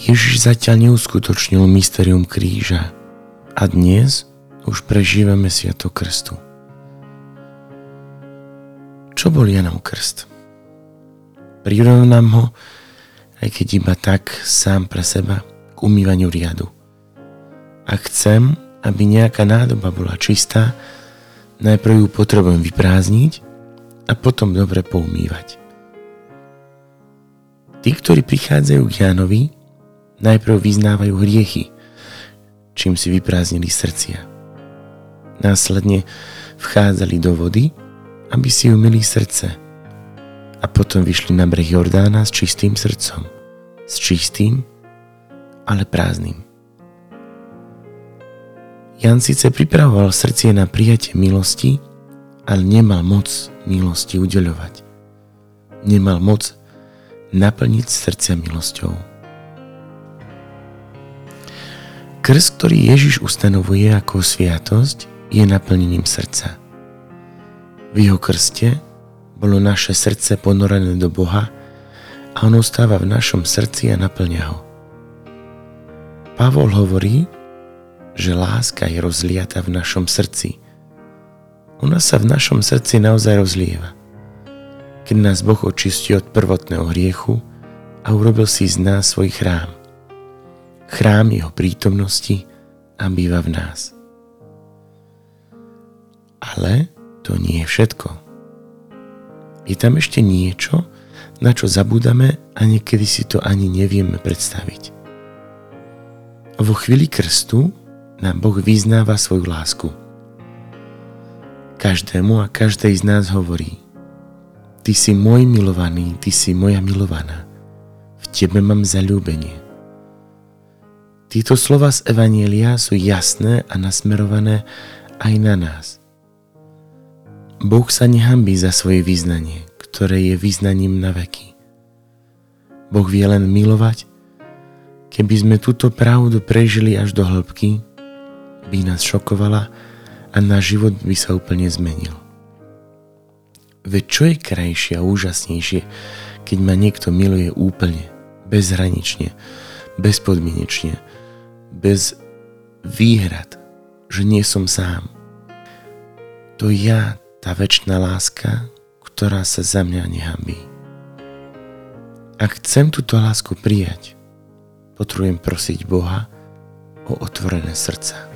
Ježiš zatiaľ neuskutočnil mysterium kríža a dnes už prežívame Sviatok Krstu. Čo bol Janov krst? Prirovnám ho, aj keď iba tak sám pre seba, k umývaniu riadu. Ak chcem, aby nejaká nádoba bola čistá, najprv ju potrebujem vyprázdniť a potom dobre poumývať. Tí, ktorí prichádzajú k Jánovi, najprv vyznávajú hriechy, čím si vyprázdnili srdcia. Následne vchádzali do vody, aby si umili srdce a potom vyšli na breh Jordána s čistým srdcom. S čistým, ale prázdnym. Jan síce pripravoval srdcie na prijatie milosti, ale nemal moc milosti udeľovať. Nemal moc naplniť srdcia milosťou. Krst, ktorý Ježiš ustanovuje ako sviatosť, je naplnením srdca. V jeho krste bolo naše srdce ponorené do Boha a on ostáva v našom srdci a naplňa ho. Pavol hovorí, že láska je rozliata v našom srdci. Ona sa v našom srdci naozaj rozlieva. Keď nás Boh očistí od prvotného hriechu a urobil si z nás svoj chrám. Chrám jeho prítomnosti a býva v nás. Ale to nie je všetko. Je tam ešte niečo, na čo zabúdame a niekedy si to ani nevieme predstaviť. Vo chvíli krstu nám Boh vyznáva svoju lásku. Každému a každej z nás hovorí Ty si môj milovaný, ty si moja milovaná. V tebe mám zalúbenie. Tieto slova z Evanielia sú jasné a nasmerované aj na nás. Boh sa nehambí za svoje význanie, ktoré je význaním na veky. Boh vie len milovať, keby sme túto pravdu prežili až do hĺbky, by nás šokovala a náš život by sa úplne zmenil. Veď čo je krajšie a úžasnejšie, keď ma niekto miluje úplne, bezhranične, bezpodmienečne, bez výhrad, že nie som sám. To ja, tá väčšiná láska, ktorá sa za mňa nehambí. Ak chcem túto lásku prijať, potrebujem prosiť Boha o otvorené srdca.